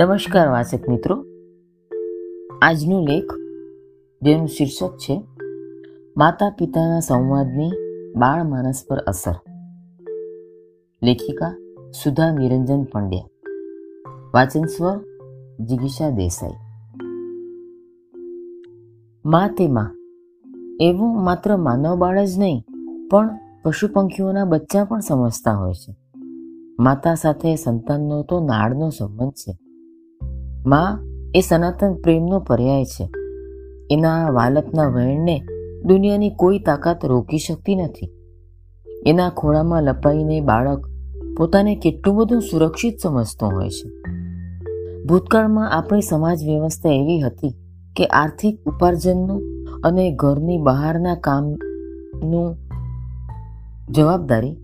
નમસ્કાર વાચક મિત્રો. આજનો લેખ જેનું શીર્ષક છે, માતા પિતાના સંવાદની બાળ માનસ પર અસર. લેખિકા સુધા નિરંજન પંડ્યા. વાચન સ્વર જિગીષા દેસાઈ. મા તે માં એવું માત્ર માનવ બાળ જ નહીં, પણ પશુ પંખીઓના બચ્ચા પણ સમજતા હોય છે. માતા સાથે સંતાનનો તો નાળનો સંબંધ છે. માં એ સનાતન પ્રેમનો પર્યાય છે. એના વાલપના વહેણને દુનિયાની કોઈ તાકાત રોકી શકતી નથી. એના ખોળામાં લપાઈને બાળક પોતાને કેટલું બધું સુરક્ષિત સમજતો હોય છે. ભૂતકાળમાં આપણી સમાજ વ્યવસ્થા એવી હતી કે આર્થિક ઉપાર્જનનું અને ઘરની બહારના કામનું જવાબદારી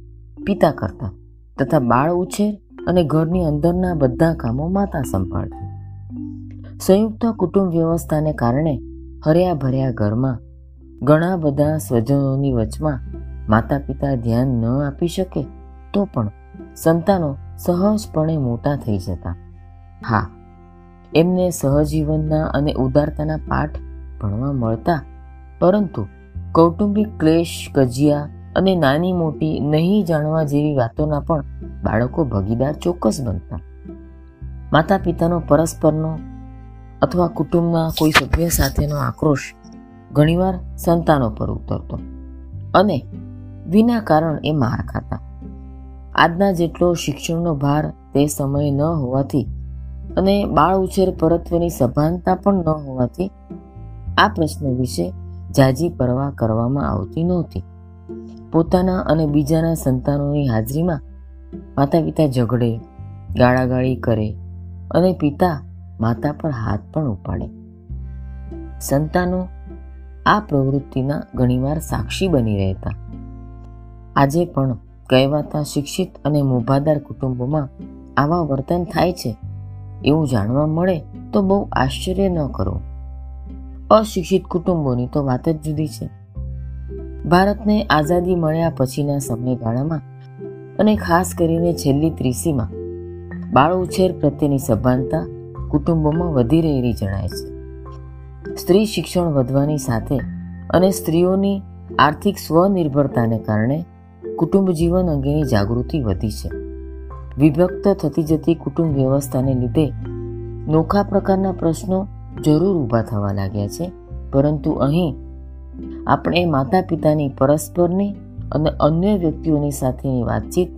પિતા કરતા તથા બાળ ઉછેર અને ઘરની અંદરના બધા કામો માતા સંભાળતી. સંયુક્ત કુટુંબ વ્યવસ્થાને કારણે હર્યા ભર્યા ઘરમાં ઘણા બધા સ્વજનોની વચમાં માતા પિતા ધ્યાન ન આપી શકે તો પણ સંતાનો સહજપણે મોટા થઈ જતા. હા, એમને સહજીવનના અને ઉદારતાના પાઠ ભણવા મળતા, પરંતુ કૌટુંબિક ક્લેશ, કજિયા અને નાની મોટી નહીં જાણવા જેવી વાતોના પણ બાળકો ભાગીદાર ચોક્કસ બનતા. માતા પિતાનો પરસ્પરનો અથવા કુટુંબના કોઈ સભ્ય સાથેનો આક્રોશ ઘણીવાર સંતાનો પર ઉતરતો અને વિના કારણ એ માર ખાતા. આજના જેટલો શિક્ષણનો ભાર તે સમયે ન હોવાથી અને બાળ ઉછેર પરત્વની સભાનતા પણ ન હોવાથી આ પ્રશ્ન વિશે જાજી પરવા કરવામાં આવતી નહોતી. પોતાના અને બીજાના સંતાનોની હાજરીમાં માતા પિતા ઝઘડે, ગાળાગાળી કરે અને પિતા માતા પર હાથ પણ ઉપાડે. સંતાનો આ પ્રવૃત્તિના ઘણીવાર સાક્ષી બની રહેતા. આજે પણ કહેવાતા શિક્ષિત અને મોભાદાર કુટુંબોમાં આવા વર્તન થાય છે. એવું જાણવા મળે તો બહુ આશ્ચર્ય ન કરો. અશિક્ષિત કુટુંબોની તો વાત જ જુદી છે. ભારતને આઝાદી મળ્યા પછીના સમયગાળામાં અને ખાસ કરીને છેલ્લી ત્રીસીમાં બાળ ઉછેર પ્રત્યેની સભાનતા કુટુંબોમાં વધી રહેલી જણાય છે. સ્ત્રી શિક્ષણ વધવાની સાથે અને સ્ત્રીઓની આર્થિક સ્વનિર્ભરતાને કારણે કુટુંબ જીવન અંગેની જાગૃતિ વધી છે. વિભક્ત થતી જતી કુટુંબ વ્યવસ્થાને લીધે નોખા પ્રકારના પ્રશ્નો જરૂર ઊભા થવા લાગ્યા છે, પરંતુ અહીં આપણે માતા પિતાની પરસ્પરની અને અન્ય વ્યક્તિઓની સાથેની વાતચીત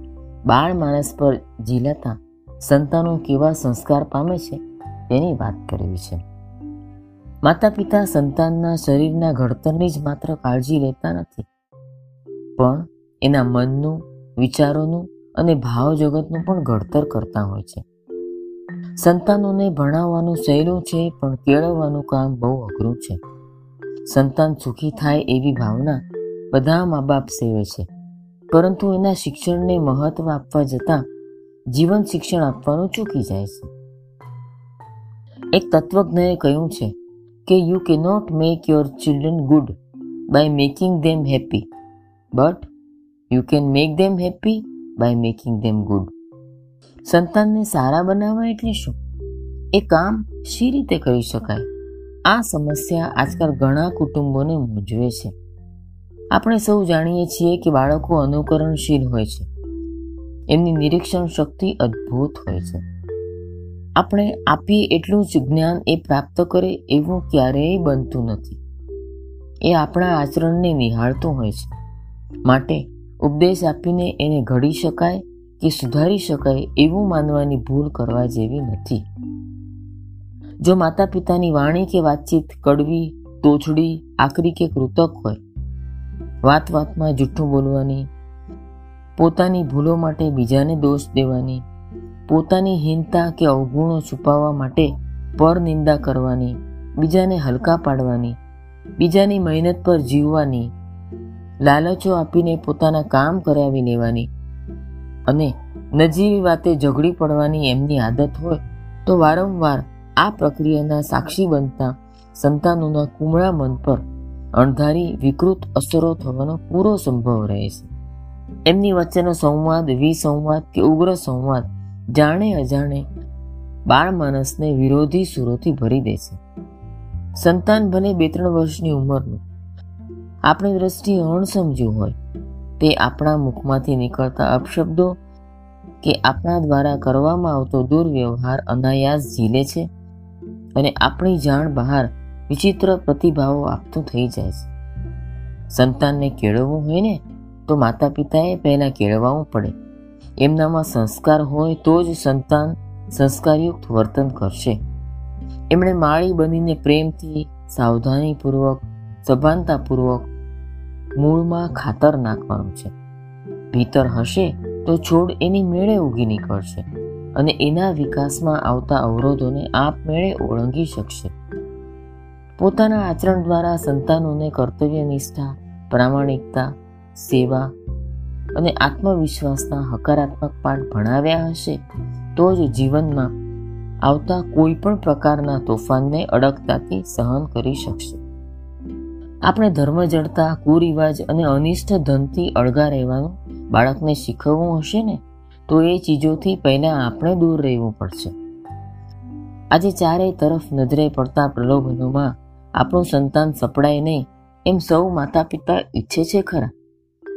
બાળ માણસ પર ઝીલાતા સંતાનો કેવા સંસ્કાર પામે છે તેની વાત કરવી છે. માતા પિતા સંતાનના શરીરના ઘડતરની જ માત્ર કાળજી લેતા નથી. પણ એના મનનું, વિચારોનું અને ભાવ જગતનું પણ ઘડતર કરતા હોય છે. સંતાનોને ભણાવવાનું સહેલું છે, પણ કેળવવાનું કામ બહુ અઘરું છે. સંતાન સુખી થાય એવી ભાવના બધા મા બાપ સેવે છે. પરંતુ એના શિક્ષણને મહત્વ આપવા જતાં જીવન શિક્ષણ આપવાનું ચૂકી જાય છે. એક તત્વજ્ઞએ કહ્યું છે કે you can not make your children good by making them happy but you can make them happy by making them good સંતાનને સારા બનાવવા એટલે શું? એ કામ શી રીતે કરી શકાય? આ સમસ્યા આજકાલ ઘણા કુટુંબોને મૂંઝવે છે. આપણે સૌ જાણીએ છીએ કે બાળકો અનુકરણશીલ હોય છે. એમની નિરીક્ષણ શક્તિ અદ્ભુત હોય છે. આપણે આપીએ એટલું જ જ્ઞાન એ પ્રાપ્ત કરે એવું ક્યારેય બનતું નથી. એ આપણા આચરણને નિહાળતું હોય છે. માટે ઉપદેશ આપીને એને ઘડી શકાય કે સુધારી શકાય એવું માનવાની ભૂલ કરવા જેવી નથી. જો માતા પિતાની વાણી કે વાતચીત કડવી, તોછડી, આકરી કે કૃતક હોય, વાત વાતમાં જૂઠું બોલવાની, પોતાની ભૂલો માટે બીજાને દોષ દેવાની પોતાની હીનતા કે અવગુણો છુપાવવા માટે પર નિંદા કરવાની, બીજાને હલકા પાડવાની, બીજાની મહેનત પર જીવવાની, લાલચો આપીને પોતાના કામ કરાવી લેવાની અને નજીવી વાતે ઝઘડી પડવાની એમની આદત હોય તો વારંવાર આ પ્રક્રિયાના સાક્ષી બનતા સંતાનોના કુમળા મન પર અણધારી, વિકૃત અસરો થવાનો પૂરો સંભવ રહે છે. એમની વચ્ચેનો સંવાદ, વિસંવાદ કે ઉગ્ર સંવાદ જાણે અજાણે બાળ માણસને વિરોધી સુરોથી ભરી દે છે સંતાન ભલે બે ત્રણ વર્ષની ઉંમરનું. આપણી દ્રષ્ટિએ અણસમજ્યું હોય, તે આપણા મુખમાંથી નીકળતા અપશબ્દો કે આપણા દ્વારા કરવામાં આવતો દુર્વ્યવહાર અનાયાસ ઝીલે છે અને આપણી જાણ બહાર વિચિત્ર પ્રતિભાવો આપતો થઈ જાય છે. સંતાનને કેળવવું હોય ને, તો માતા પિતાએ પહેલાં કેળવવું પડે. એમનામાં સંસ્કાર હોય તો જ સંતાન સંસ્કારયુક્ત વર્તન કરશે. એમણે માળી બનીને પ્રેમથી, સાવધાનીપૂર્વક, સભાનતાપૂર્વક મૂળમાં ખાતર નાખવાનું છે. ભીતર હશે તો છોડ એની મેળે ઉગી નીકળશે અને એના વિકાસમાં આવતા અવરોધોને આપમેળે ઓળંગી શકશે. પોતાના આચરણ દ્વારા સંતાનોને કર્તવ્ય નિષ્ઠા પ્રામાણિકતા, સેવા અને આત્મવિશ્વાસના હકારાત્મક પાઠ ભણાવ્યા હશે, તો જ જીવનમાં આવતા કોઈ પણ પ્રકારના તોફાનને અડગતાથી સહન કરી શકશે. આપણે ધર્મ જડતા, કુરિવાજ અને અનિષ્ટ ધનથી અળગા રહેવાનું બાળકને શીખવવું હશે ને, તો એ ચીજોથી પહેલાં આપણે દૂર રહેવું પડશે. આજે ચારેય તરફ નજરે પડતા પ્રલોભનોમાં આપણું સંતાન સપડાય નહીં, એમ સૌ માતા પિતા ઈચ્છે છે ખરા.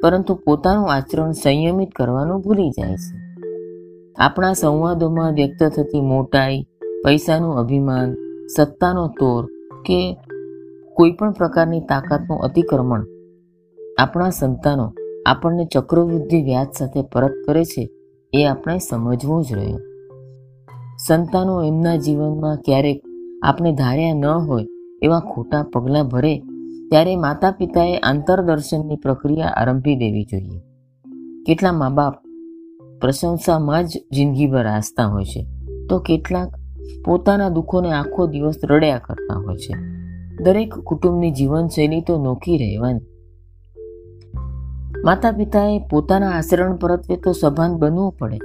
પરંતુ પોતાનું આચરણ સંયમિત કરવાનું ભૂલી જાય છે. આપણા સંવાદોમાં વ્યક્ત થતી મોટાઈ, પૈસાનું અભિમાન, સત્તાનો તોર કે કોઈ પણ પ્રકારની તાકાતનું અતિક્રમણ આપણા સંતાનો આપણને ચક્રવૃદ્ધિ વ્યાજ સાથે પરત કરે છે એ આપણે સમજવું જ રહ્યું. સંતાનો એમના જીવનમાં ક્યારેક આપણે ધાર્યા ન હોય એવા ખોટા પગલાં ભરે ત્યારે માતા પિતાએ આંતરદર્શનની પ્રક્રિયા આરંભી દેવી જોઈએ. કેટલા મા બાપ પ્રશંસામાં જ જિંદગીભર આસતા હોય છે, તો કેટલાક પોતાના દુઃખોને આખો દિવસ રડ્યા કરતા હોય છે. દરેક કુટુંબની જીવનશૈલી તો નોખી રહેવાની. માતા પિતાએ પોતાના આચરણ પરત્વે તો સભાન બનવું પડે,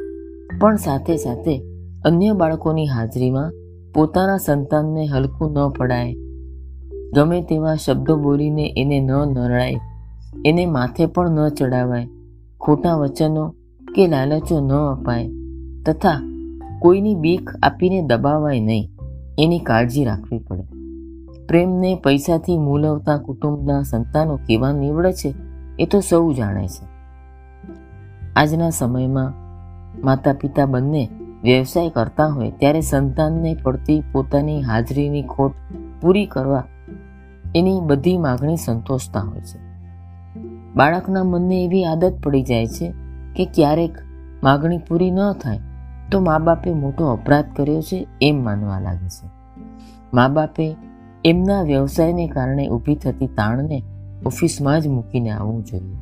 પણ સાથે સાથે અન્ય બાળકોની હાજરીમાં પોતાના સંતાનને હલકું ન પડાય ગમે તેવા શબ્દો બોલીને એને ન નરળાય એને માથે પણ ન ચડાવાય, ખોટા વચનો કે લાલચો ન અપાય, તથા કોઈની બીક આપીને દબાવાય નહીં, એની કાળજી રાખવી પડે. પ્રેમને પૈસાથી મૂલવતા કુટુંબના સંતાનો કેવા નીવડે છે, એ તો સૌ જાણે છે. આજના સમયમાં માતા પિતા બંને વ્યવસાય કરતા હોય, ત્યારે સંતાનને પડતી પોતાની હાજરીની ખોટ પૂરી કરવા એની બધી માગણી સંતોષતા હોય છે. બાળકના મનને એવી આદત પડી જાય છે કે ક્યારેક માગણી પૂરી ન થાય તો મા બાપે મોટો અપરાધ કર્યો છે એમ માનવા લાગે છે. મા બાપે એમના વ્યવસાયને કારણે ઊભી થતી તાણને ઓફિસમાં જ મૂકીને આવવું જોઈએ.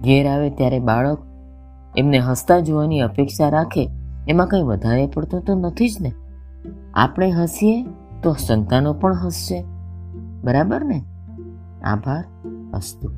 ઘેર આવે ત્યારે બાળક એમને હસતા જોવાની અપેક્ષા રાખે એમાં કંઈ વધારે પડતો તો નથી જ ને. આપણે હસીએ તો સંતાનો પણ હસશે. બરાબર ને? આભાર અસ્તુ.